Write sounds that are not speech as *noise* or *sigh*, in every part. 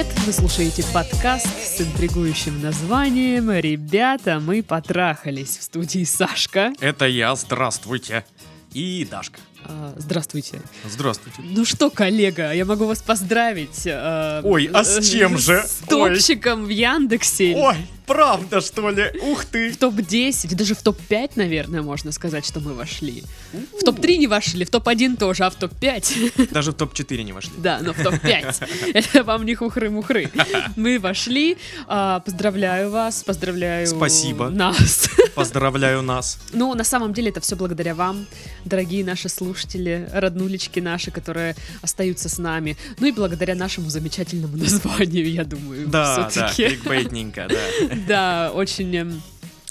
привет! Вы слушаете подкаст с интригующим названием «Ребята, мы потрахались» в студии Сашка. Это я, здравствуйте. И Дашка. А, здравствуйте. Здравствуйте. Ну что, коллега, я могу вас поздравить. а, Ой, а с чем же? С топчиком в Яндексе. Ой, правда, что ли? Ух ты! В топ-10, даже в топ-5, наверное, можно сказать, что мы вошли. В топ-3 не вошли, в топ-1 тоже, а в топ-5 Даже в топ-4 не вошли. Да, но в топ-5. *laughs* Это вам не хухры-мухры. Мы вошли. А, Поздравляю вас, поздравляю Спасибо. нас. *laughs* Поздравляю нас. Ну, на самом деле, это все благодаря вам, дорогие наши слушатели, роднулечки наши, которые остаются с нами. Ну и благодаря нашему замечательному *laughs* названию, я думаю, Да, да, все-таки. кликбейтненько, да. *laughs* Да, очень, эм,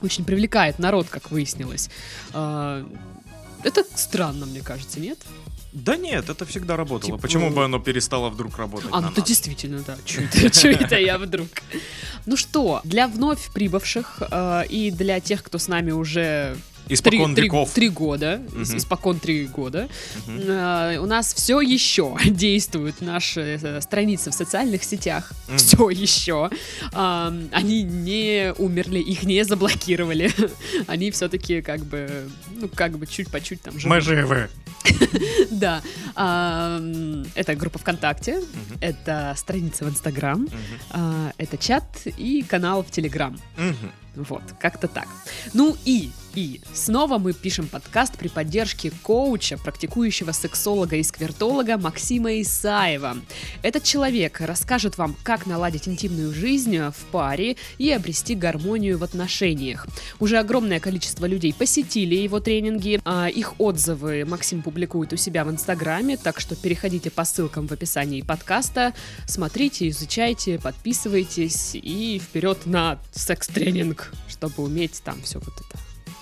очень привлекает народ, как выяснилось. А, Это странно, мне кажется, нет? Да нет, это всегда работало. Типа- Почему бы оно перестало вдруг работать А, на ну это действительно, да. *laughs* Чё это я вдруг? Ну что, для вновь прибывших э, и для тех, кто с нами уже Испокон три, веков. три года, Мгм. испокон три года, Мгм. э, у нас все еще *laughs* действуют наши э, страницы в социальных сетях. Мгм. Все еще. А, они не умерли, их не заблокировали. *laughs* Они все-таки как бы, ну, как бы чуть по чуть там живут. Мы живы. *laughs* Да. А, это группа ВКонтакте, это страница в Инстаграм, а, это чат и канал в Телеграм. Вот, как-то так. Ну и, и, снова мы пишем подкаст при поддержке коуча, практикующего сексолога и сквертолога Максима Исаева. Этот человек расскажет вам, как наладить интимную жизнь в паре и обрести гармонию в отношениях. Уже огромное количество людей посетили его тренинги, а их отзывы Максим публикует у себя в Инстаграме, так что переходите по ссылкам в описании подкаста, смотрите, изучайте, подписывайтесь и вперед на секс-тренинг, чтобы уметь там все вот это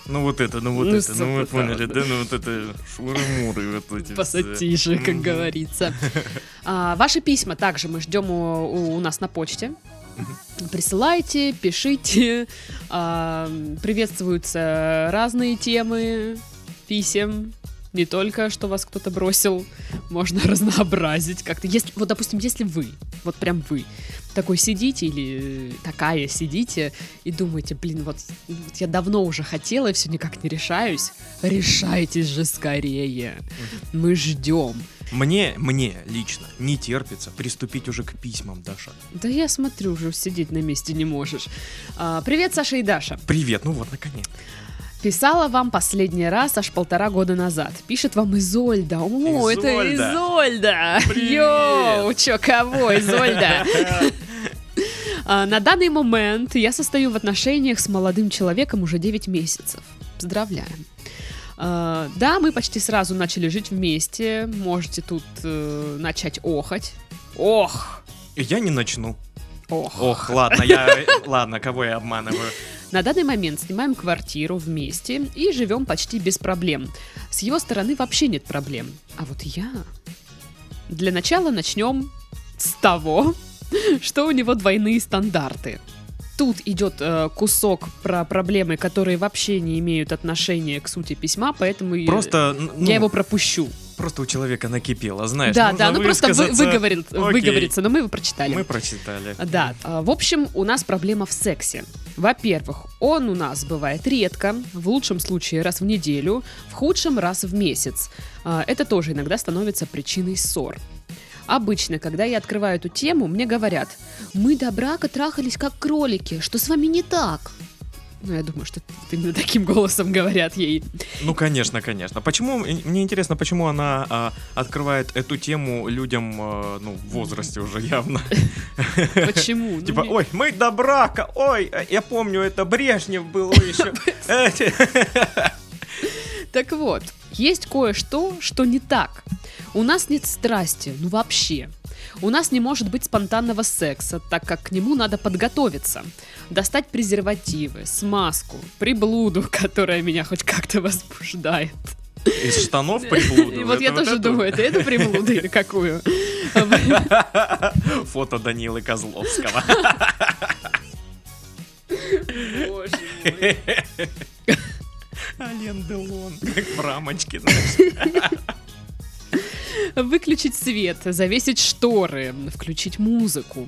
Ну вот это, ну вот Ну, это, ну вы поняли, да. да? Ну вот это шуры-муры вот эти пассатижи, как говорится. А, ваши письма также мы ждем у, у- у нас на почте. Присылайте, пишите. А, приветствуются разные темы писем. Не только, что вас кто-то бросил, можно *laughs* разнообразить как-то. Если, вот, допустим, если вы, вот прям вы, такой сидите или такая сидите и думаете, блин, вот, вот я давно уже хотела и все никак не решаюсь, решайтесь же скорее. Мы ждем. Мне, мне лично не терпится приступить уже к письмам, Даша. Да я смотрю, уже сидеть на месте не можешь. А, привет, Саша и Даша. Привет, ну вот, наконец. Писала вам последний раз аж полтора года назад. Пишет вам Изольда. О, это Изольда. Изольда. Привет. Йоу, чё, кого, Изольда? *laughs* А, На данный момент я состою в отношениях с молодым человеком уже 9 месяцев. Поздравляем. А, Да, мы почти сразу начали жить вместе. Можете тут э, начать охать. Ох! Я не начну. Ох. Ох, ладно, я... Ладно, кого я обманываю? На данный момент снимаем квартиру вместе и живем почти без проблем. С его стороны вообще нет проблем. А вот я... Для начала начнем с того, *laughs* что у него двойные стандарты. Тут идет э, кусок про проблемы, которые вообще не имеют отношения к сути письма, поэтому Просто, н- ну, я его пропущу. Просто у человека накипело, знаешь. да, да, ну просто вы, выговорил- выговориться, но мы его прочитали. Мы прочитали. Да, а, в общем, у нас проблема в сексе. Во-первых, он у нас бывает редко, в лучшем случае раз в неделю, в худшем раз в месяц. А, Это тоже иногда становится причиной ссор. Обычно, когда я открываю эту тему, мне говорят, мы до брака трахались как кролики, что с вами не так? Ну, я думаю, что именно таким голосом говорят ей. Ну, конечно, конечно. Почему, мне интересно, почему она а, открывает эту тему людям, а, ну, в возрасте уже явно. Почему? Ну, Типа, ой, мы до брака, ой, э, я помню, это Брежнев был еще. *laughs* Так вот, есть кое-что, что не так. У нас нет страсти, ну вообще. У нас не может быть спонтанного секса, так как к нему надо подготовиться. Достать презервативы, смазку, приблуду, *laughs* которая меня хоть как-то возбуждает. Из штанов приблуду. *laughs* Вот я Это тоже думаю, это эту приблуду или какую? *laughs* Фото Данилы Козловского. Боже мой. Ален Делон. Как в рамочке, знаешь. Выключить свет, завесить шторы, включить музыку.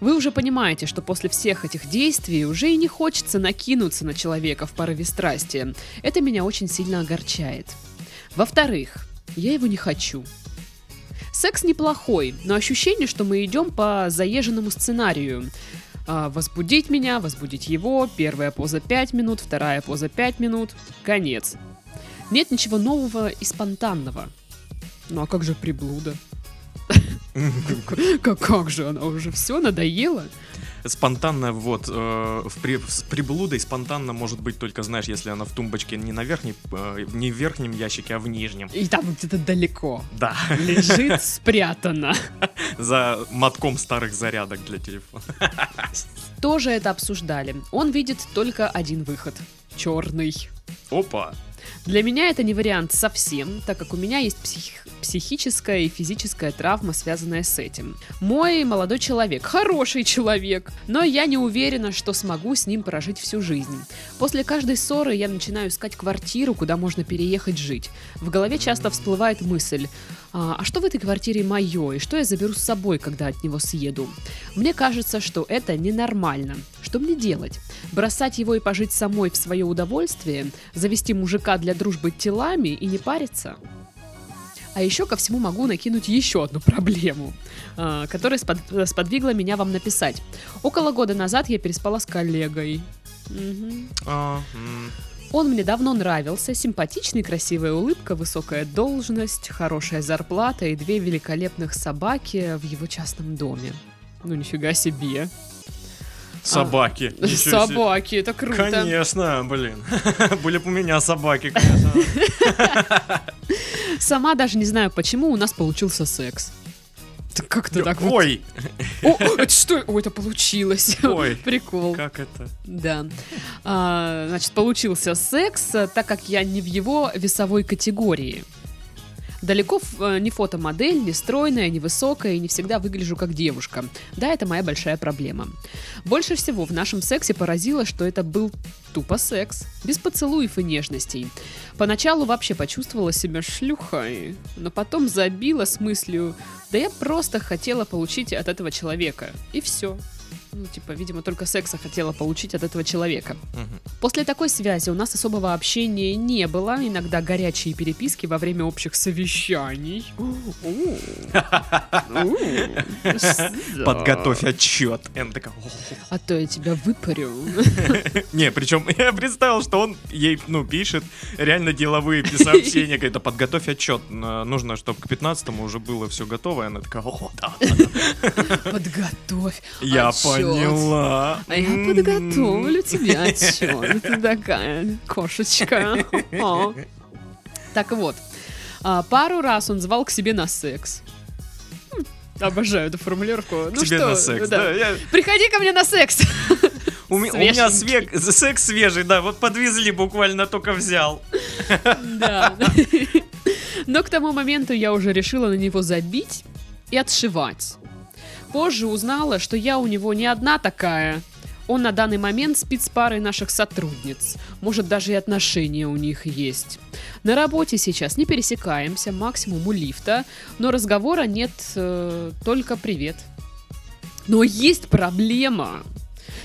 Вы уже понимаете, что после всех этих действий уже и не хочется накинуться на человека в порыве страсти. Это меня очень сильно огорчает. Во-вторых, я его не хочу. Секс неплохой, но ощущение, что мы идем по заезженному сценарию. А, возбудить меня, возбудить его, первая поза 5 минут, вторая поза 5 минут, конец. Нет ничего нового и спонтанного. Ну а как же приблуда? *laughs* Как, как же она уже все надоела? Спонтанно вот э, в при, с приблудой спонтанно может быть только, знаешь, если она в тумбочке не на верхней, э, не в верхнем ящике, а в нижнем. И там где-то далеко. Да. Лежит *laughs* спрятана. За мотком старых зарядок для телефона. Тоже это обсуждали. Он видит только один выход. Черный. Опа. Для меня это не вариант совсем, так как у меня есть псих- психическая и физическая травма, связанная с этим. Мой молодой человек, хороший человек, но я не уверена, что смогу с ним прожить всю жизнь. После каждой ссоры я начинаю искать квартиру, куда можно переехать жить. В голове часто всплывает мысль, а, а что в этой квартире мое, и что я заберу с собой, когда от него съеду? Мне кажется, что это ненормально. Что мне делать? Бросать его и пожить самой в свое удовольствие? Завести мужика для дружбы телами и не париться? А еще ко всему могу накинуть еще одну проблему, а, которая спод- сподвигла меня вам написать. Около года назад я переспала с коллегой. Мгм. А. Он мне давно нравился, симпатичный, красивая улыбка, высокая должность, хорошая зарплата и две великолепных собаки в его частном доме. Ну, нифига себе. Собаки. Себе. Собаки, это круто. Конечно, блин. *laughs* Были бы у меня собаки, конечно. *laughs* Сама даже не знаю, почему у нас получился секс. Как-то так вот. Ой, О, это что? Ой, это получилось. *laughs* Ой. Прикол. как это? Да. А, значит, получился секс, э, так как я не в его весовой категории. Далеко э, не фотомодель, не стройная, не высокая и не всегда выгляжу как девушка. Да, это моя большая проблема. Больше всего в нашем сексе поразило, что это был тупо секс, без поцелуев и нежностей. Поначалу вообще почувствовала себя шлюхой, но потом забила с мыслью, да я просто хотела получить от этого человека. И все. Ну, типа, видимо, только секса хотела получить от этого человека. Мгм. После такой связи у нас особого общения не было, иногда горячие переписки во время общих совещаний. Подготовь отчет. Энн такая. А то я тебя выпарю. *laughs* Не, причем *laughs* я представил, что он ей, ну, пишет реально деловые сообщения. Говорит, да подготовь отчет. Нужно, чтобы к 15 уже было все готово. И она такая, о, да. Подготовь. Я отчет. Поняла. А я М. подготовлю тебе отчет. Ты такая кошечка. Так вот, а, пару раз он звал к себе на секс. М, Обожаю эту формулировку. К ну тебе что, на секс, да. да. я- Приходи ко мне на секс. У ме- у меня свег- секс свежий, да, вот подвезли, буквально только взял. Да. Но к тому моменту я уже решила на него забить и отшивать. Позже узнала, что я у него не одна такая. Он на данный момент спит с парой наших сотрудниц. Может, даже и отношения у них есть. На работе сейчас не пересекаемся, максимум у лифта, но разговора нет, э, только привет. Но есть проблема.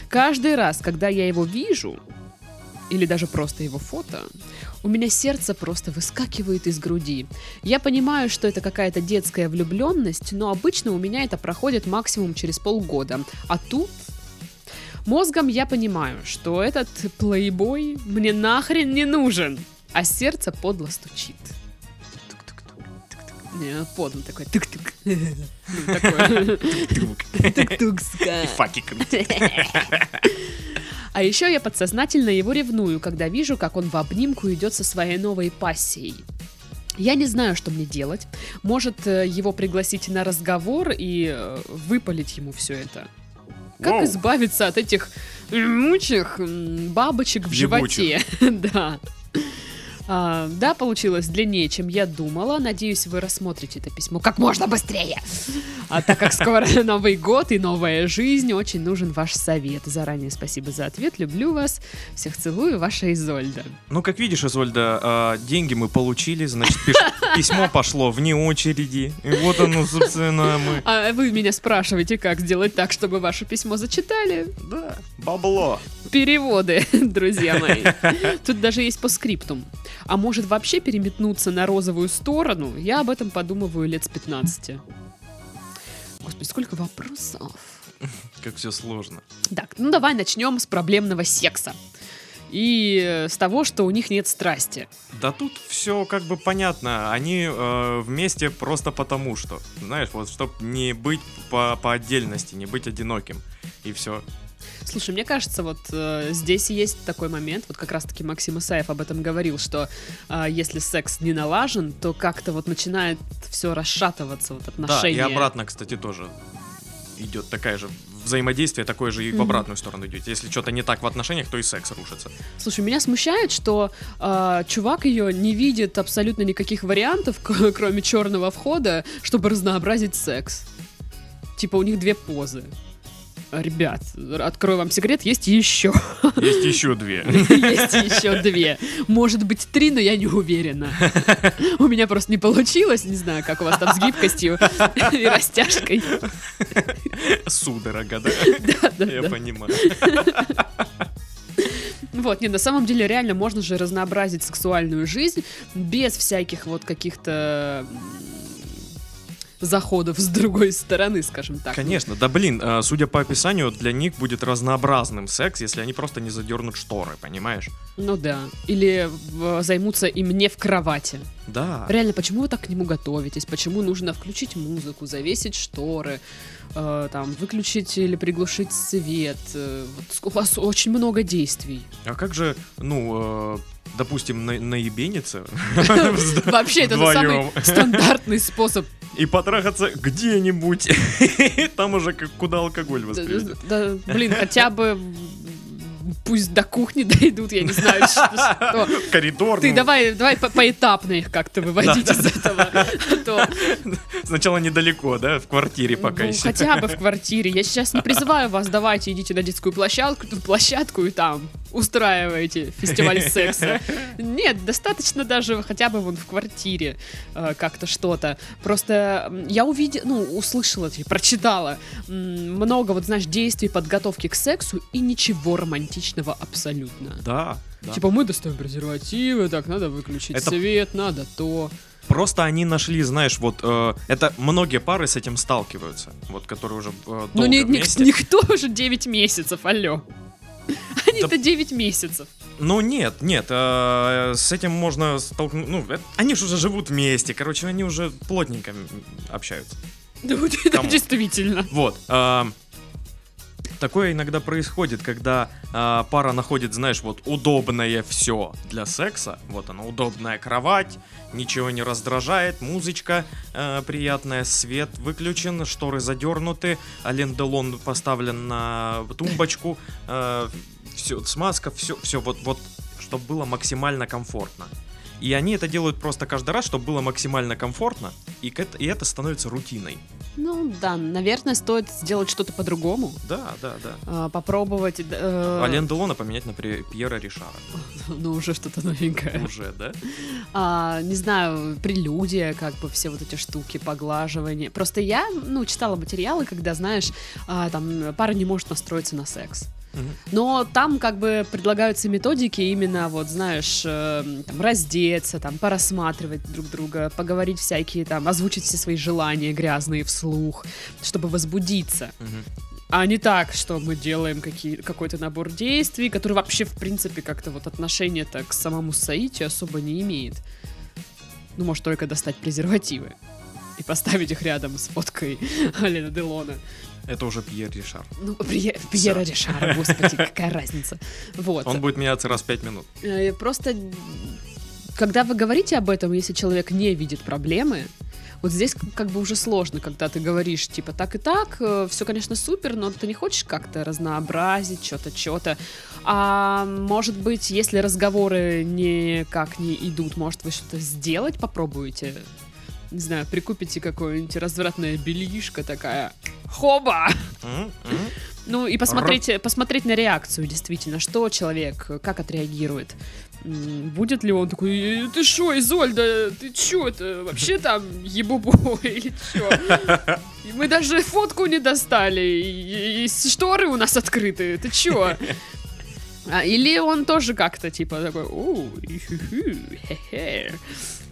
Каждый раз, когда я его вижу, или даже просто его фото, у меня сердце просто выскакивает из груди. Я понимаю, что это какая-то детская влюбленность, но обычно у меня это проходит максимум через полгода. А тут мозгом я понимаю, что этот плейбой мне нахрен не нужен, а сердце подло стучит. Не, подло такой тык-тык. Такое. Тук-тукска. *laughs* И факиками. *laughs* А еще я подсознательно его ревную, когда вижу, как он в обнимку идет со своей новой пассией. Я не знаю, что мне делать. Может, э, его пригласить на разговор и э, выпалить ему все это. Как Воу. избавиться от этих жмучих м, бабочек в Ебучих. животе? *laughs* Да. А, да, получилось длиннее, чем я думала. Надеюсь, вы рассмотрите это письмо как можно быстрее. А так как скоро *laughs* Новый год и новая жизнь, очень нужен ваш совет. Заранее спасибо за ответ. Люблю вас. Всех целую. Ваша Изольда. Ну, как видишь, Изольда, а, деньги мы получили, значит, пиш- *laughs* письмо пошло вне очереди. И вот оно, собственно, мы... А вы меня спрашиваете, как сделать так, чтобы ваше письмо зачитали? Да, бабло. Переводы, *laughs* друзья мои. *laughs* Тут даже есть по скриптум. А может вообще переметнуться на розовую сторону? Я об этом подумываю лет с 15. Господи, сколько вопросов. Как все сложно. Так, ну давай начнем с проблемного секса. И э, с того, что у них нет страсти. Да тут все как бы понятно. Они э, вместе просто потому что. Знаешь, вот чтобы не быть по, по отдельности, не быть одиноким. И все. Слушай, мне кажется, вот э, здесь есть такой момент, вот как раз-таки Максим Исаев об этом говорил, что э, если секс не налажен, то как-то вот начинает все расшатываться, вот Да, отношения. и обратно, кстати, тоже идет такая же взаимодействие такое же и в обратную сторону идет. Если что-то не так в отношениях, то и секс рушится. Слушай, меня смущает, что э, чувак ее не видит абсолютно никаких вариантов, *laughs* кроме черного входа, чтобы разнообразить секс. Типа у них две позы. Ребят, открою вам секрет, есть еще. Есть еще две. *laughs* Есть еще две. Может быть, три, но я не уверена. У меня просто не получилось. Не знаю, как у вас там с гибкостью *laughs* и растяжкой. Судорога, да? Да, да, Я понимаю. Вот, не, на самом деле реально можно же разнообразить сексуальную жизнь без всяких вот каких-то заходов с другой стороны, скажем так. Конечно, да блин, э, судя по описанию, для них будет разнообразным секс, если они просто не задернут шторы, понимаешь? Ну да. Или займутся им не в кровати. Да. Реально, почему вы так к нему готовитесь? Почему нужно включить музыку, завесить шторы, э, там, выключить или приглушить свет? Э, вот у вас очень много действий. А как же, ну, э, допустим, на, наебениться *laughs* Вообще, это самый стандартный способ. и потрахаться где-нибудь. *laughs* Там уже как куда алкоголь да, блин, хотя бы пусть до кухни *laughs* дойдут, я не знаю, что. Коридор. Ты давай, давай по- поэтапно их как-то выводить из этого. А Сначала недалеко, да, в квартире пока ну, еще. хотя бы в квартире. Я сейчас не призываю вас, давайте идите на детскую площадку, площадку и там устраивайте фестиваль *laughs* секса. Нет, достаточно даже хотя бы вон в квартире э, как-то что-то. Просто я увидела, ну, услышала, прочитала много, вот знаешь, действий подготовки к сексу и ничего романтичного абсолютно. Да, да. Типа мы достаем презервативы, так надо выключить Это- свет, надо то. Просто они нашли, знаешь, вот э, это многие пары с этим сталкиваются, вот которые уже э, долго Ну ни- вместе. никто уже 9 месяцев, алло. *laughs* Они-то 9 месяцев. Ну нет, нет, э, с этим можно столкнуть. Ну, это- они же уже живут вместе, короче, они уже плотненько общаются. Да, вот это Кому? действительно. Вот. э, такое иногда происходит, когда э, пара находит, знаешь, вот удобное все для секса. Вот она, удобная кровать, ничего не раздражает, музычка э, приятная, свет выключен, шторы задернуты, Ален Делон поставлен на тумбочку, все, смазка, все, все, вот, вот, чтобы было максимально комфортно. И они это делают просто каждый раз, чтобы было максимально комфортно, и, это, и это становится рутиной. Ну да, наверное, стоит сделать что-то по-другому. Да, да, да. А, попробовать. э, Ален Делона поменять на Пьера Ришара. *laughs* Ну, уже что-то новенькое. Уже, да? А, не знаю, прелюдия, как бы все вот эти штуки, поглаживание. Просто я, ну, читала материалы, когда, знаешь, а, там пара не может настроиться на секс. Но там как бы предлагаются методики именно, вот знаешь, э, там, раздеться, там, порассматривать друг друга, поговорить всякие, там, озвучить все свои желания грязные вслух, чтобы возбудиться. А не так, что мы делаем какие, какой-то набор действий, который вообще, в принципе, как-то вот отношение-то к самому Саите особо не имеет. Ну, может, только достать презервативы и поставить их рядом с фоткой *laughs* Алена Делона. Это уже Пьер Ришар. Ну, Пье- Пьера Ришара, господи, *laughs* какая разница. Вот. Он будет меняться раз в пять минут. Э, Просто, когда вы говорите об этом, если человек не видит проблемы, Вот здесь как бы уже сложно, когда ты говоришь, типа, так и так, все, конечно, супер, но ты не хочешь как-то разнообразить что-то, что-то. А может быть, если разговоры никак не идут, может, вы что-то сделать попробуете? Не знаю, прикупите какое-нибудь развратное бельишко такая. Хоба! М, м. Ну и посмотреть, посмотреть на реакцию, действительно, что человек, как отреагирует. Будет ли он такой, «Э, ты шо, Изольда, ты чё, это вообще там ебубо или чё? И *laughs* Мы даже фотку не достали, и, и шторы у нас открыты, ты чё? А, или он тоже как-то типа такой, у, хе-хе».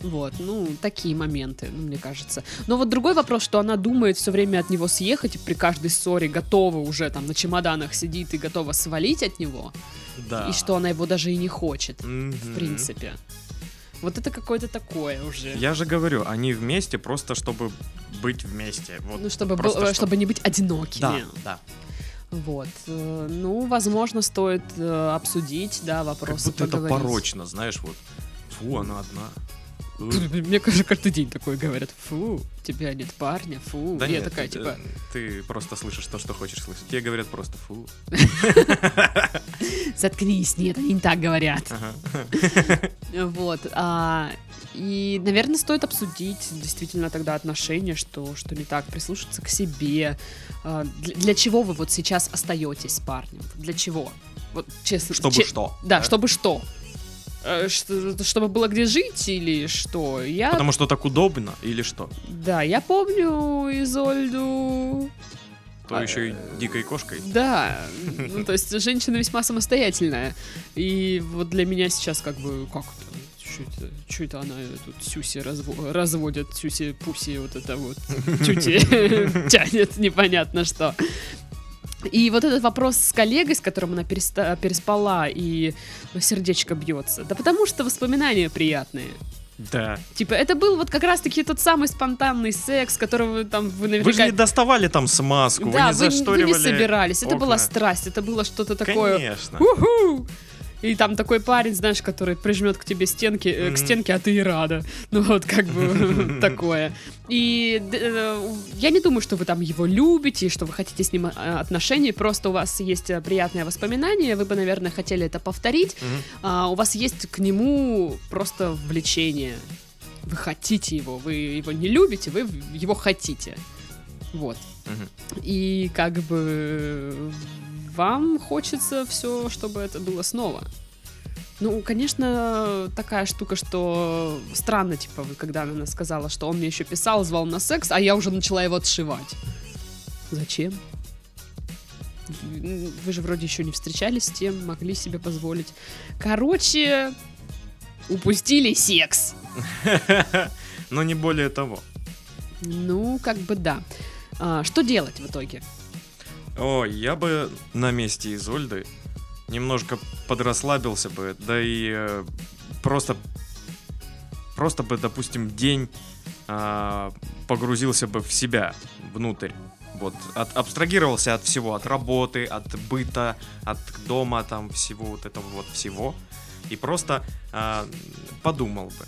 Вот, ну, такие моменты, ну, мне кажется. Но вот другой вопрос, что она думает все время от него съехать, и при каждой ссоре готова уже там на чемоданах сидит и готова свалить от него, Да. и что она его даже и не хочет, в Мгм. принципе. Вот это какое-то такое уже. Я же говорю, они вместе просто чтобы быть вместе. Вот Ну, чтобы, был- чтоб- чтобы не быть одинокими. Да, да. Вот. э, Ну, возможно, стоит э, обсудить, да, Как вопросы будто это порочно, знаешь, вот. Фу, она одна. Мне кажется, каждый день такое говорят. Фу, у тебя нет парня, фу. Да Я такая, э, типа, Ты просто слышишь то, что хочешь слышать. Тебе говорят просто фу. *laughs* заткнись, нет, они не так говорят. *laughs* Вот. а, и, наверное, стоит обсудить действительно тогда отношения, что, что не так, прислушаться к себе. А, для, для чего вы вот сейчас остаетесь с парнем? Для чего? Вот честно. Чтобы че- что? Да, чтобы что? Э, что- Чтобы было где жить или что? Я, Потому что так удобно или что? да, я помню Изольду. То А, еще и дикой кошкой. Да, ну, то есть женщина весьма самостоятельная. И вот для меня сейчас как бы, как это? Что это, она тут сюси разво- разводит, сюси-пуси, вот это вот, тюти *laughs* *laughs* тянет, непонятно что. И вот этот вопрос с коллегой, с которым она переста- переспала, и сердечко бьется. Да потому что воспоминания приятные. Да. Типа, это был вот как раз-таки тот самый спонтанный секс, которого там вы Вы же наверняка... не доставали там смазку, вы да, не вы, вы зашторивали не собирались. Это была окна. страсть, это было что-то такое. Конечно. Уху! И там такой парень, знаешь, который прижмет к тебе стенки, э, к стенке, а ты и рада. Ну вот как бы *laughs* такое. И э, я не думаю, что вы там его любите, что вы хотите с ним э, отношений. Просто у вас есть приятные воспоминания, вы бы, наверное, хотели это повторить. А, у вас есть к нему просто влечение. Вы хотите его, вы его не любите, вы его хотите. Вот. И как бы вам хочется все, чтобы это было снова. Ну, конечно, такая штука, что странно, типа, когда она сказала, что он мне еще писал, звал на секс, а я уже начала его отшивать. Зачем? Вы же вроде еще не встречались с тем, могли себе позволить. Короче, упустили секс. *laughs* Но не более того. Ну, как бы да. А, что делать в итоге? О, я бы на месте Изольды немножко подрасслабился бы, да и э, просто, просто бы, допустим, день а, погрузился бы в себя, внутрь. Вот, от, абстрагировался от всего, от работы, от быта, от дома, там, всего вот этого вот всего. И просто а, подумал бы.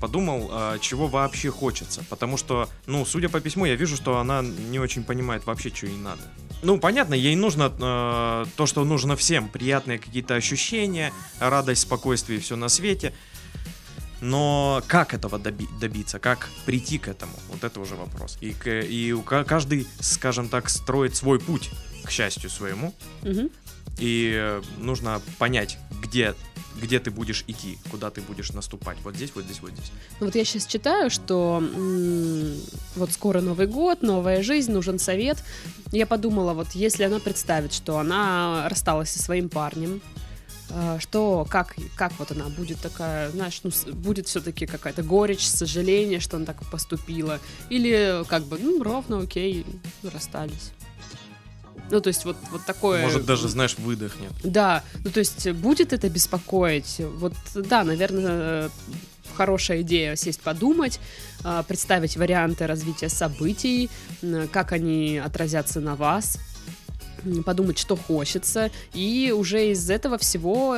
Подумал, а, чего вообще хочется. Потому что, ну, судя по письму, я вижу, что она не очень понимает вообще, что ей надо. Ну, понятно, ей нужно э, то, что нужно всем. Приятные какие-то ощущения, радость, спокойствие и все на свете. Но как этого доби- добиться? Как прийти к этому? Вот это уже вопрос. И, и у ка- каждый, скажем так, строит свой путь к счастью своему. Мгм. И э, нужно понять, где, где ты будешь идти, куда ты будешь наступать. Вот здесь, вот здесь, вот здесь. Ну вот я сейчас читаю, что м, вот скоро Новый год, новая жизнь, нужен совет. Я подумала, вот если она представит, что она рассталась со своим парнем, э, что, как, как вот она будет такая, знаешь, ну, будет все-таки какая-то горечь, сожаление, что она так поступила, или как бы, ну, ровно, окей, расстались. Ну, то есть вот, вот такое... Может, даже, знаешь, выдохнет. Да, ну то есть будет это беспокоить? Вот да, наверное, э, хорошая идея сесть подумать, э, представить варианты развития событий, как они отразятся на вас. Подумать, что хочется, и уже из этого всего,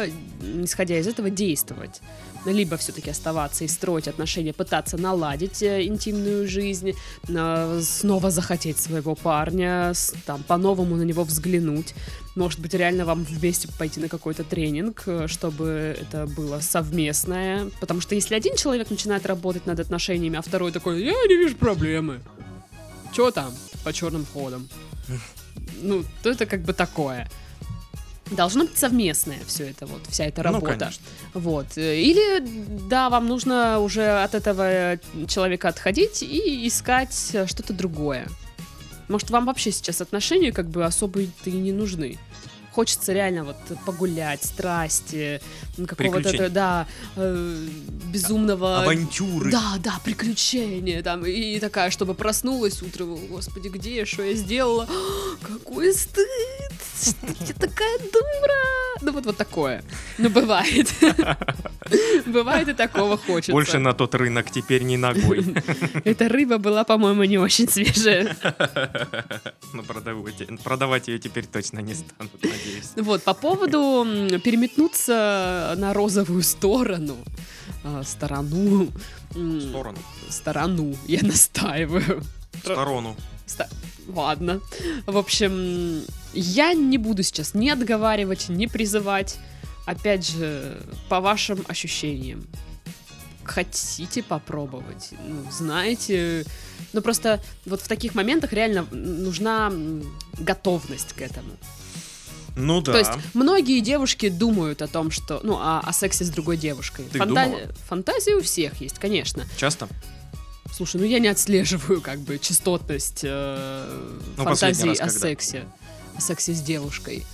исходя из этого, действовать. Либо все-таки оставаться и строить отношения, пытаться наладить э, интимную жизнь, э, снова захотеть своего парня, там, по-новому на него взглянуть. Может быть, реально вам вместе пойти на какой-то тренинг, э, чтобы это было совместное. Потому что если один человек начинает работать над отношениями, а второй такой, я не вижу проблемы. Чё там по черным ходам? Ну, то это как бы такое. Должно быть совместное все это, вот, вся эта Ну, работа. конечно. Вот. Или, да, вам нужно уже от этого человека отходить и искать что-то другое. Может, вам вообще сейчас отношения как бы особо-то и не нужны. Хочется реально вот погулять, страсти, какого-то, да, э, безумного... Авантюры. Да, да, приключения там. И такая, чтобы проснулась утром, «О, господи, где я, что я сделала? *gasps* Какой стыд! Я такая дура! Ну вот, вот такое. Ну, бывает. *laughs* Бывает и такого хочется. Больше на тот рынок теперь не ногой. *laughs* Эта рыба была, по-моему, не очень свежая. *laughs* Продавать, продавать ее теперь точно не станут, надеюсь. Вот, по поводу переметнуться на розовую сторону. а, Сторону. сторону. Сторону, я настаиваю. Сторону. Ста- Ладно. В общем, я не буду сейчас ни отговаривать, ни призывать. Опять же, по вашим ощущениям. Хотите попробовать? Ну, знаете. Ну, просто вот в таких моментах реально нужна готовность к этому. Ну да. То есть многие девушки думают о том, что... Ну, о, о сексе с другой девушкой. Ты думала? Фантазии у всех есть, конечно. Часто? Слушай, ну я не отслеживаю как бы частотность э, Ну, фантазий раз о когда? сексе. О сексе с девушкой.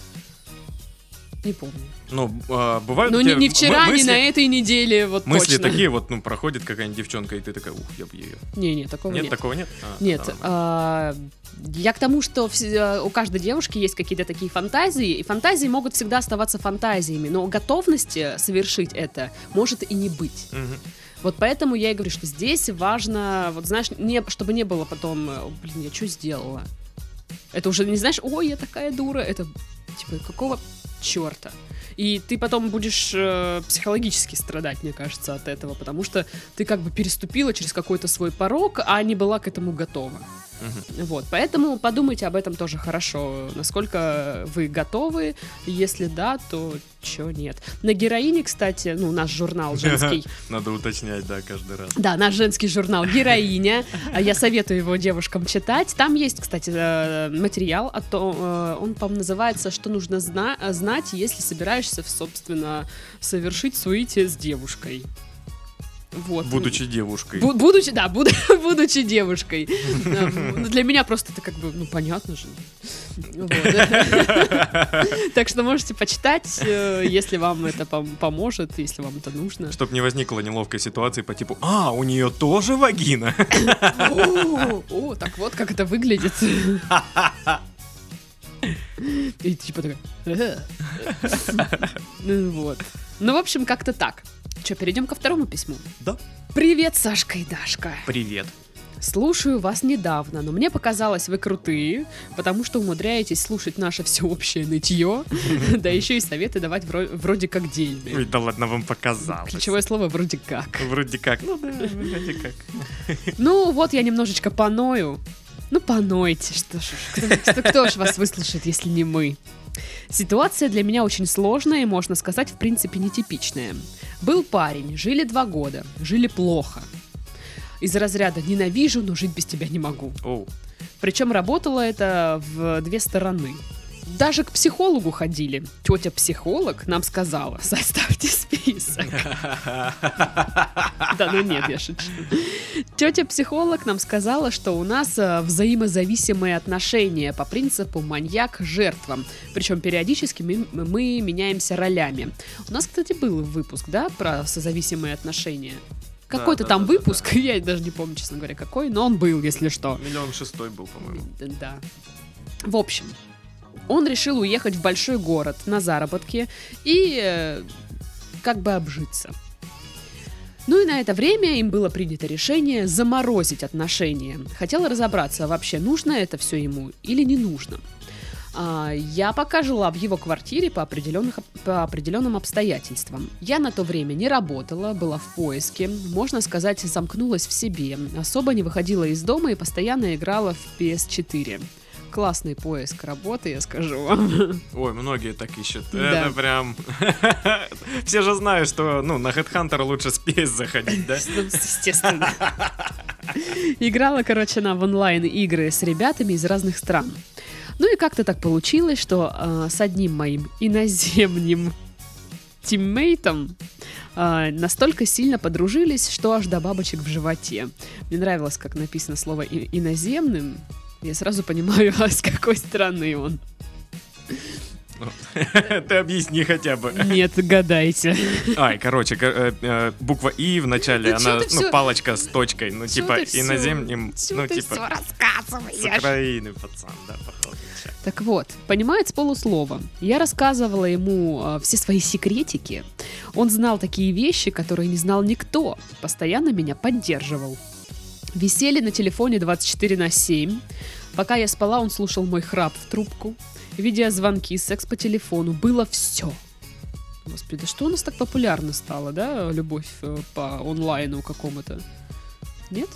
Не помню. Ну, а, бывают Ну ни вчера, мы- мысли, на этой неделе, вот мысли точно. такие вот, ну, проходит какая-нибудь девчонка, и ты такая, ух, я бы ее. Не, не, такого Нет, нет. такого нет? А, Нет, да. а, я к тому, что вс- э, у каждой девушки есть какие-то такие фантазии, и фантазии могут всегда оставаться фантазиями, но готовности совершить это может и не быть. Мгм. Вот поэтому я и говорю, что здесь важно, вот знаешь, не, чтобы не было потом, блин, я что сделала? Это уже не знаешь, ой, я такая дура, это типа какого черта? И ты потом будешь э, психологически страдать, мне кажется, от этого, потому что ты как бы переступила через какой-то свой порог, а не была к этому готова. Мгм. Вот, поэтому подумайте об этом тоже хорошо, насколько вы готовы, если да, то чё нет. На героине, кстати, ну, наш журнал *laughs* женский, Надо уточнять, да, каждый раз. да, наш женский журнал «Героиня». А Я советую его девушкам читать. Там есть, кстати, э, материал о том, э, он, по-моему, называется «Что нужно зна- знать, если собираешься, собственно, совершить суете с девушкой». Вот. Будучи девушкой. Бу- будучи, да, буду- *laughs* будучи девушкой. Ну, Для меня просто это как бы, ну, понятно же. *laughs* Так что можете почитать, э, если вам это пом- поможет, если вам это нужно. Чтоб не возникло неловкой ситуации по типу, а, у нее тоже вагина. О, так вот как это выглядит. И типа такая... «Э». *laughs* Ну вот. Ну, в общем, как-то так. Че, перейдем ко второму письму? Да. Привет, Сашка и Дашка. Привет. Слушаю вас недавно, но мне показалось, вы крутые, потому что умудряетесь слушать наше всеобщее нытье, *laughs* да еще и советы давать вро- вроде как дельные. Ой, да ладно, вам показалось. Ключевое слово вроде как. Вроде как. Ну да, вроде как. Ну вот я немножечко поною. Ну понойте, что ж, кто, кто ж вас выслушает, если не мы? Ситуация для меня очень сложная и, можно сказать, в принципе, нетипичная. Был парень, жили два года, жили плохо. Из разряда «ненавижу, но жить без тебя не могу». Оу. Причем работало это в две стороны. Даже к психологу ходили. Тетя-психолог нам сказала, *laughs* составьте список. Да ну нет, я шучу. Тетя-психолог нам сказала, что у нас э, взаимозависимые отношения по принципу маньяк-жертва. Причем периодически мы, мы меняемся ролями. У нас, кстати, был выпуск, да, про созависимые отношения. Какой-то да, там да, да, выпуск, *laughs* я даже не помню, честно говоря, какой, но он был, если что. Миллион шестой был, по-моему. Да. В общем, он решил уехать в большой город на заработки и э, как бы обжиться. Ну и на это время им было принято решение заморозить отношения. Хотела разобраться, вообще нужно это все ему или не нужно. А, Я пока жила в его квартире по, определенных, по определенным обстоятельствам. Я на то время не работала, была в поиске, можно сказать, замкнулась в себе, особо не выходила из дома и постоянно играла в PS4. Классный поиск работы, я скажу вам. *laughs* Ой, многие так ищут. Да. Это прям... *laughs* Все же знают, что ну, на Headhunter лучше с PS заходить, да? *laughs* Ну, естественно. Играла, короче, она в онлайн-игры с ребятами из разных стран. Ну и как-то так получилось, что э, с одним моим иноземным тиммейтом э, настолько сильно подружились, что аж до бабочек в животе. Мне нравилось, как написано слово «и- иноземным. Я сразу понимаю, *laughs* а с какой страны он. *laughs* Ты объясни хотя бы. Нет, гадайте. Ай, короче, ко- э, э, буква И в начале, она, ну, палочка с точкой, ну, типа, иноземным, ну, типа, с? Украины, пацан, да, походу. Так вот, понимает с полуслова. Я рассказывала ему э, все свои секретики. Он знал такие вещи, которые не знал никто. Постоянно меня поддерживал. Висели на телефоне 24 на 7. Пока я спала, он слушал мой храп в трубку. Видеозвонки, секс по телефону. Было все. Господи, да что у нас так популярно стало, да? Любовь э, по онлайну какому-то. Нет?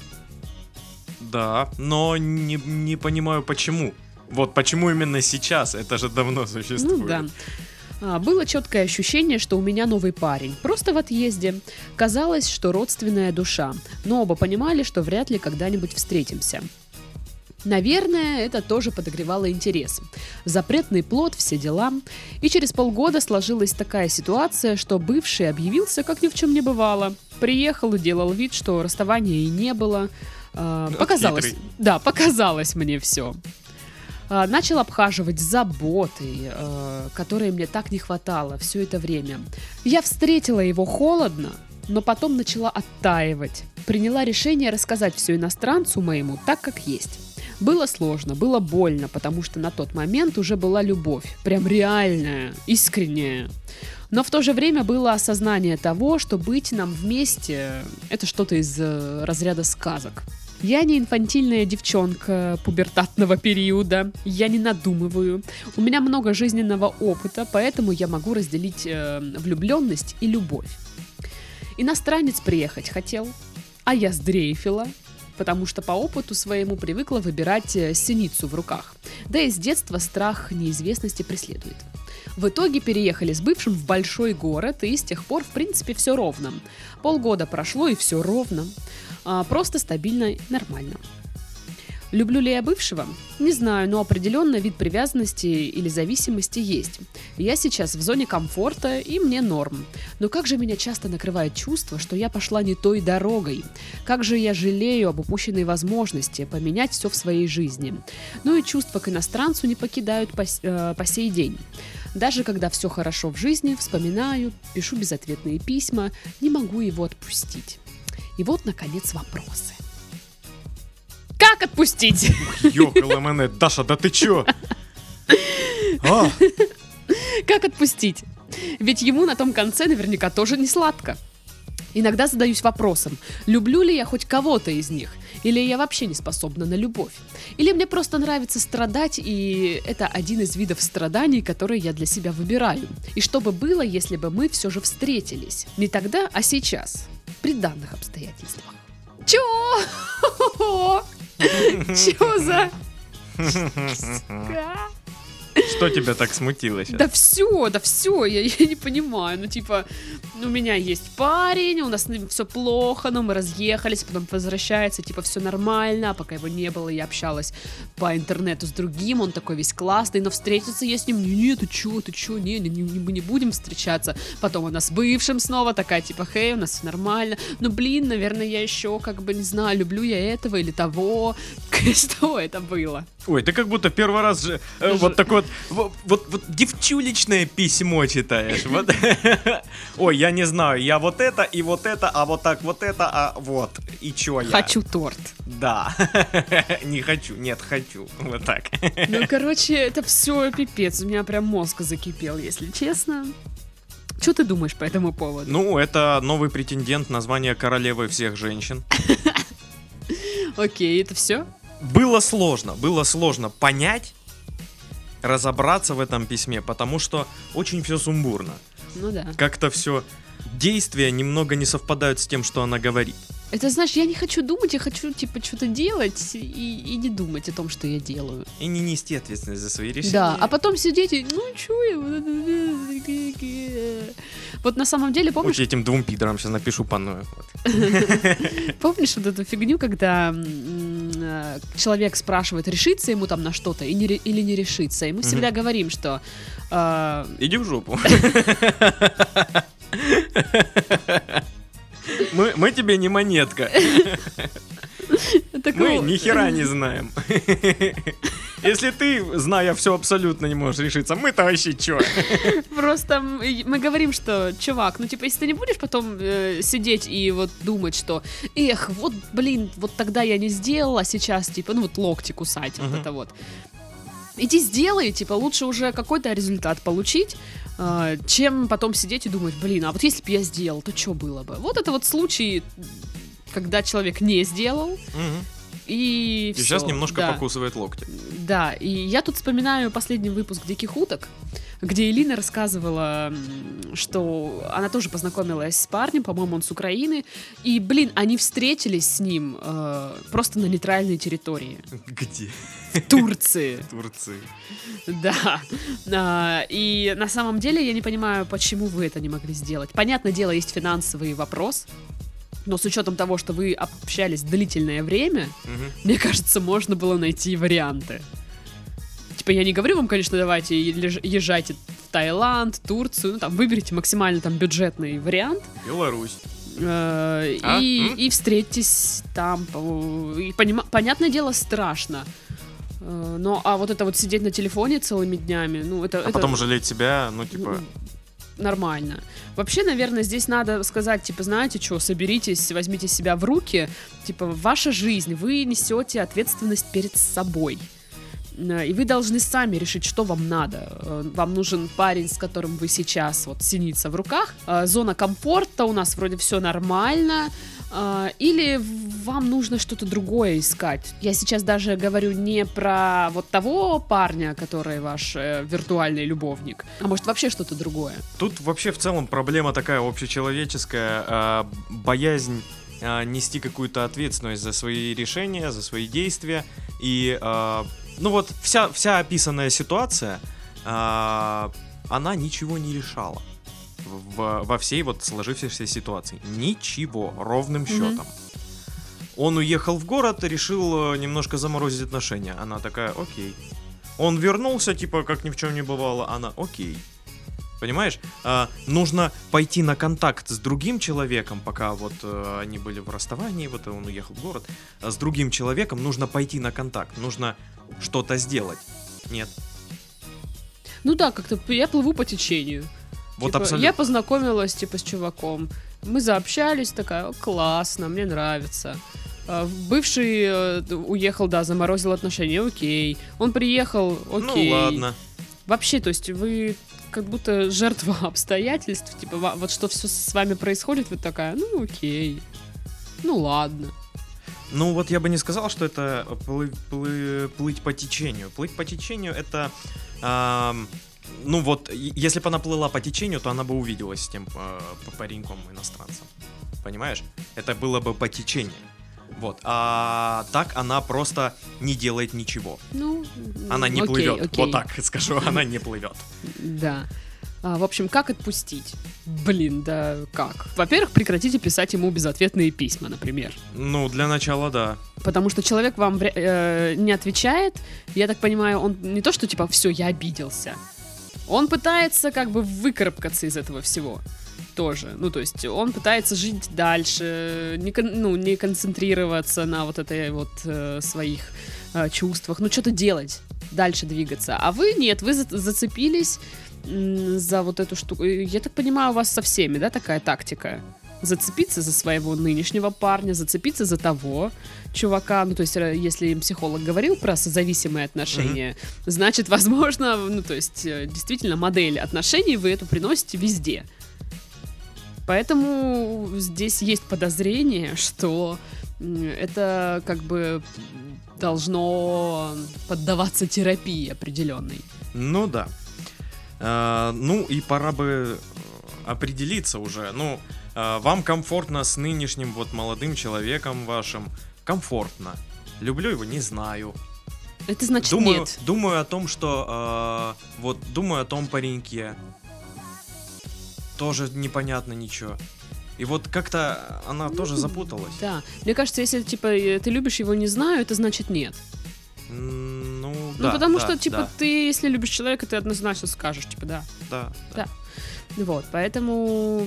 Да, но не, не понимаю, почему. Вот почему именно сейчас? Это же давно существует. Ну да. А, было четкое ощущение, что у меня новый парень. Просто в отъезде. Казалось, что родственная душа. Но оба понимали, что вряд ли когда-нибудь встретимся. Наверное, это тоже подогревало интерес. Запретный плод, все дела. И через полгода сложилась такая ситуация, что бывший объявился, как ни в чем не бывало. Приехал и делал вид, что расставания и не было. А, Ну, показалось. Да, показалось мне все. А, Начал обхаживать с заботой, э, которой мне так не хватало все это время. Я встретила его холодно, но потом начала оттаивать. Приняла решение рассказать все иностранцу моему так, как есть. Было сложно, было больно, потому что на тот момент уже была любовь. Прям реальная, искренняя. Но в то же время было осознание того, что быть нам вместе – это что-то из э, разряда сказок. Я не инфантильная девчонка пубертатного периода, я не надумываю. У меня много жизненного опыта, поэтому я могу разделить э, влюбленность и любовь. Иностранец приехать хотел, а я сдрейфила, потому что по опыту своему привыкла выбирать э, синицу в руках. Да и с детства страх неизвестности преследует. В итоге переехали с бывшим в большой город, и с тех пор, в принципе, все ровно. Полгода прошло, и все ровно. А, просто стабильно и нормально. Люблю ли я бывшего? Не знаю, но определенно вид привязанности или зависимости есть. Я сейчас в зоне комфорта, и мне норм. Но как же меня часто накрывает чувство, что я пошла не той дорогой. Как же я жалею об упущенной возможности поменять все в своей жизни. Ну и чувства к иностранцу не покидают по, э, по сей день. Даже когда все хорошо в жизни, вспоминаю, пишу безответные письма, не могу его отпустить. И вот, наконец, вопросы. Как отпустить? Ёкала мене, Даша, да ты чё? А, Как отпустить? Ведь ему на том конце наверняка тоже не сладко. Иногда задаюсь вопросом, люблю ли я хоть кого-то из них, или я вообще не способна на любовь. Или мне просто нравится страдать, и это один из видов страданий, которые я для себя выбираю. И что бы было, если бы мы все же встретились? Не тогда, а сейчас. При данных обстоятельствах. Чё? *laughs* Чё за... Что тебя так смутило сейчас? Да все, да все, я, я не понимаю. Ну, типа, у меня есть парень, у нас все плохо, но мы разъехались, потом возвращается, типа, все нормально, а пока его не было, я общалась по интернету с другим, он такой весь классный, но встретиться я с ним, не, не, ты чё, ты чё, не, не, не, мы не будем встречаться. Потом она с бывшим снова такая, типа, хей, у нас все нормально. Ну, блин, наверное, я еще, как бы, не знаю, люблю я этого или того. *laughs* Что это было? Ой, ты как будто первый раз же э, вот такое вот, вот, вот, вот девчулечное письмо читаешь. Вот. *laughs* Ой, я не знаю, я вот это и вот это, а вот так вот это, а вот. И чё я? Хочу торт. Да. *laughs* Не хочу, нет, хочу. Вот так. Ну, короче, это все пипец. У меня прям мозг закипел, если честно. Что ты думаешь по этому поводу? Ну, это новый претендент на звание королевы всех женщин. *laughs* Окей, это все? Было сложно, было сложно понять, разобраться в этом письме, потому что очень все сумбурно. Ну да. Как-то все действия немного не совпадают с тем, что она говорит. Это, знаешь, я не хочу думать, я хочу, типа, что-то делать и, и не думать о том, что я делаю. И не нести ответственность за свои решения. Да, а потом сидеть и, ну, чё я... вот Вот на самом деле, помнишь, Лучше этим двум пидорам сейчас напишу панную. Вот. *laughs* помнишь вот эту фигню, когда э, человек спрашивает, решится ему там на что-то или не решится, и мы всегда говорим, что э, Иди в жопу. *laughs* Мы, мы тебе не монетка. *laughs* такого- Мы ни хера не знаем. *laughs* Если ты, зная все абсолютно, не можешь решиться, мы-то вообще чё? *laughs* Просто мы говорим, что, чувак, ну типа, если ты не будешь потом э, сидеть и вот думать, что, эх, вот, блин, вот тогда я не сделала, а сейчас, типа, ну вот локти кусать, вот Мгм. это вот. Иди сделай, типа, лучше уже какой-то результат получить, чем потом сидеть и думать, блин, а вот если бы я сделал, то что было бы? Вот это вот случай, когда человек не сделал, Мгм. И, И сейчас всё, немножко да. покусывает локти. Да, и я тут вспоминаю последний выпуск «Диких уток», где Элина рассказывала, что она тоже познакомилась с парнем, по-моему, он с Украины, и, блин, они встретились с ним э, просто на нейтральной территории, Где? в Турции. В Турции. Да. А, И на самом деле я не понимаю, почему вы это не могли сделать. Понятное дело, есть финансовый вопрос, но с учетом того, что вы общались длительное время, Мгм. мне кажется, можно было найти варианты. Типа, я не говорю вам, конечно, давайте езжайте в Таиланд, Турцию, ну там выберите максимально там бюджетный вариант Беларусь. э, А? и, М? и встретитесь там. И понима- понятное дело, страшно. Э, Но а вот это вот сидеть на телефоне целыми днями, ну это, А это потом жалеть себя, ну типа... нормально. Вообще, наверное, здесь надо сказать, типа, знаете что, соберитесь, возьмите себя в руки. Типа, ваша жизнь, вы несете ответственность перед собой. Э, И вы должны сами решить, что вам надо. Э, Вам нужен парень, с которым вы сейчас вот синица в руках. Э, Зона комфорта, у нас вроде все нормально. Э, Или вам нужно что-то другое искать. Я сейчас даже говорю не про вот того парня, который ваш э, виртуальный любовник, а может вообще что-то другое. Тут вообще в целом проблема такая общечеловеческая, а, боязнь а, нести какую-то ответственность за свои решения, за свои действия. И, а, ну вот, вся, вся описанная ситуация, а, она ничего не решала в- во всей вот сложившейся ситуации. Ничего, ровным счетом. Он уехал в город и решил э, немножко заморозить отношения. Она такая, окей. Он вернулся, типа, как ни в чем не бывало. Она, окей. Понимаешь? А, нужно пойти на контакт с другим человеком, пока вот э, они были в расставании, вот он уехал в город. А с другим человеком нужно пойти на контакт, нужно что-то сделать. Нет. Ну да, как-то я плыву по течению. Вот Типа, абсолютно. Я познакомилась, типа, с чуваком. Мы заобщались, такая, «О, классно, мне нравится. А, Бывший э, уехал, да, заморозил отношения, окей. Он приехал, окей. Ну ладно. Вообще, то есть вы как будто жертва *laughs* обстоятельств, типа, вот что все с вами происходит, вы такая, ну окей. Ну ладно. Ну вот я бы не сказал, что это плы- плы- плыть по течению. Плыть по течению это... ам, ну вот, если бы она плыла по течению, то она бы увиделась с тем э, пареньком иностранцем. Понимаешь? Это было бы по течению. Вот. А так она просто не делает ничего. Ну, Она не окей, плывет. окей. Вот так *laughs* скажу, она не плывет. Да. А, в общем, как отпустить? Блин, да как? Во-первых, прекратите писать ему безответные письма, например. Ну, для начала, да. Потому что человек вам э, не отвечает. Я так понимаю, он не то, что типа все, я обиделся. Он пытается как бы выкарабкаться из этого всего. Тоже. Ну, то есть он пытается жить дальше, не, кон- ну, не концентрироваться на вот этой вот э, своих э, чувствах. Ну, что-то делать, дальше двигаться. А вы нет, вы за- зацепились за вот эту штуку. Я так понимаю, у вас со всеми, да, такая тактика? Зацепиться за своего нынешнего парня, зацепиться за того чувака. Ну, то есть, э, если им психолог говорил про созависимые отношения, значит, возможно, ну, то есть, э, действительно, модель отношений вы эту приносите везде. Поэтому здесь есть подозрение, что это как бы должно поддаваться терапии определенной. Ну да. Э, ну и пора бы э, определиться уже. Ну, вам комфортно с нынешним вот молодым человеком вашим? Комфортно. Люблю его, не знаю. Это значит думаю, нет. думаю о том, что э, вот думаю о том пареньке. Тоже непонятно ничего. И вот как-то она тоже запуталась. Да. Мне кажется, если типа э, ты любишь его, не знаю, это значит нет. Ну, ну, да, потому да, что, типа, да, ты, если любишь человека, ты однозначно скажешь, типа, да. да, Да. Вот, поэтому...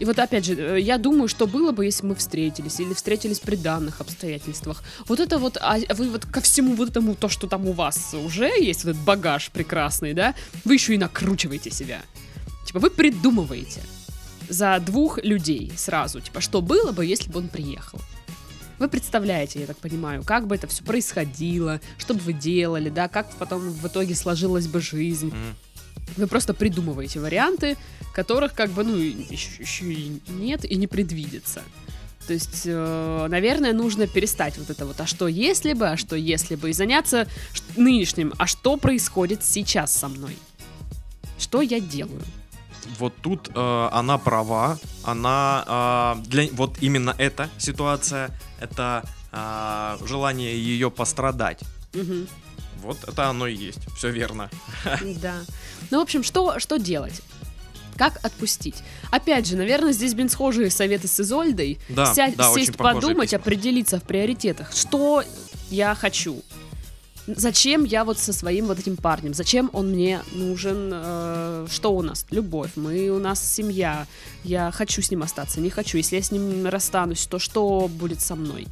И вот опять же, э, я думаю, что было бы, если мы встретились, или встретились при данных обстоятельствах. Вот это вот, а вы вот ко всему вот этому, то, что там у вас уже есть, вот этот багаж прекрасный, да, вы еще и накручиваете себя. Типа, вы придумываете за двух людей сразу, типа, что было бы, если бы он приехал. Вы представляете, я так понимаю, как бы это все происходило, что бы вы делали, да, как потом в итоге сложилась бы жизнь. М. Вы просто придумываете варианты, которых как бы, ну, еще, и нет и не предвидится. То есть, э, наверное, нужно перестать вот это вот, а что если бы, а что если бы, и заняться нынешним, а что происходит сейчас со мной? Что я делаю? Вот тут э, она права, она э, для вот именно эта ситуация, это э, желание ее пострадать. Мгм. Вот это оно и есть, все верно. *laughs* Да. Ну, в общем, что, что делать? Как отпустить? Опять же, наверное, здесь, блин, схожие советы с Изольдой. Да, Ся- да, сесть, подумать, письма. определиться в приоритетах. Что я хочу? Зачем я вот со своим вот этим парнем? Зачем он мне нужен? Э, что у нас? Любовь. Мы у нас семья. Я хочу с ним остаться, не хочу. Если я с ним расстанусь, то что будет со мной?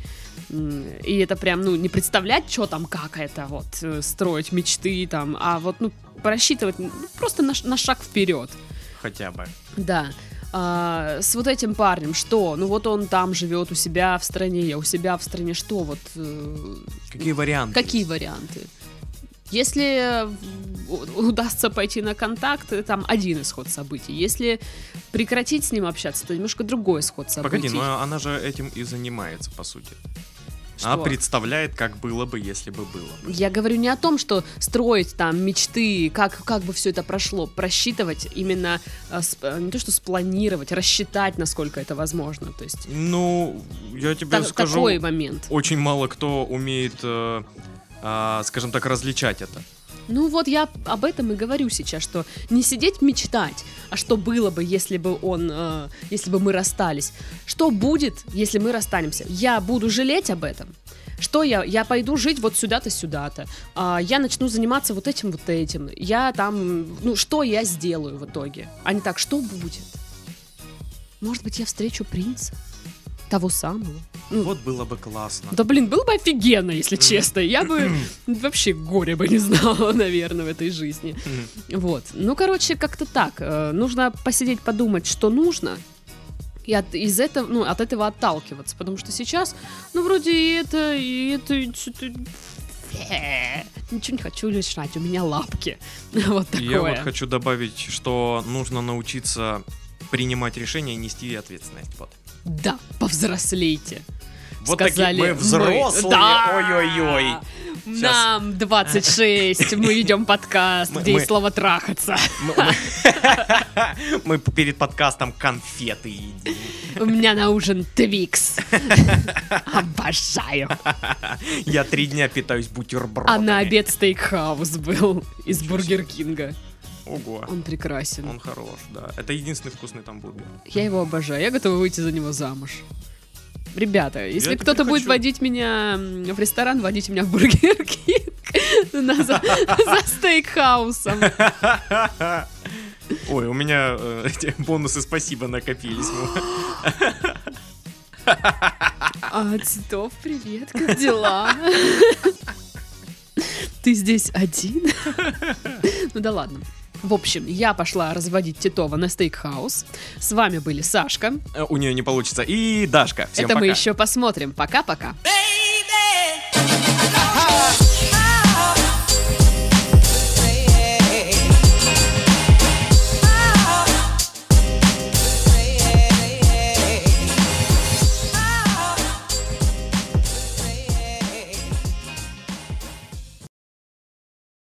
И это прям, ну, не представлять, что там, как это, вот, э, строить мечты там, а вот, ну, просчитывать ну, просто на, на шаг вперед. Хотя бы. Да. А, с вот этим парнем, что? Ну вот он там живет у себя в стране, я у себя в стране, что вот? э, Какие варианты? какие есть? варианты? Если э, удастся пойти на контакт, э, там один исход событий. Если прекратить с ним общаться, то немножко другой исход событий. Погоди, но она же этим и занимается, по сути. Что? Она представляет, как было бы, если бы было. бы. Я говорю не о том, что строить там мечты, как, как бы все это прошло, просчитывать именно, э, сп- э, не то что спланировать, рассчитать, насколько это возможно. То есть Ну, я тебе та- скажу, такой момент. очень мало кто умеет, э, а, скажем так, различать это. Ну вот я об этом и говорю сейчас, что не сидеть мечтать, а что было бы, если бы он, э, если бы мы расстались. Что будет, если мы расстанемся? Я буду жалеть об этом. Что я? Я пойду жить вот сюда-то, сюда-то. А, я начну заниматься вот этим, вот этим. Я там, ну что я сделаю в итоге? А не так, что будет? Может быть, я встречу принца? Того самого? Ну, Вот было бы классно. да блин, было бы офигенно, если честно. Я бы вообще горе бы не знала, *laughs* наверное, в этой жизни. Вот. Ну, короче, как-то так. Э, Нужно посидеть, подумать, что нужно. И от, из этого, ну, от этого отталкиваться. Потому что сейчас, ну, вроде и это, и это, и что-то... Э, Ничего не хочу решать, у меня лапки. *laughs* Вот такое. Я вот хочу добавить, что нужно научиться принимать решения и нести ответственность. Вот. Да, повзрослейте. Вот Сказали такие мы взрослые. Да! Ой-ой-ой. Нам 26, мы ведем подкаст, Мы- где мы- есть слово трахаться. Мы, мы- *laughs* мы перед подкастом конфеты едим. У меня на ужин Твикс. Обожаю. Я три дня питаюсь бутербродами. А на обед стейкхаус был из Бургер Кинга. Ого. Он прекрасен. Он хорош, да. Это единственный вкусный там бургер. Я его обожаю. Я готова выйти за него замуж. Ребята, если кто-то будет хочу. водить меня в ресторан, водите меня в Бургер *laughs* Кинг за стейкхаусом. Ой, у меня э, эти бонусы спасибо накопились. А, Титов, привет, как дела? *laughs* Ты здесь один? Ну да ладно. В общем, я пошла разводить Титова на стейкхаус. С вами были Сашка. Э, у нее не получится. И Дашка. Всем Это пока. мы еще посмотрим. Пока-пока.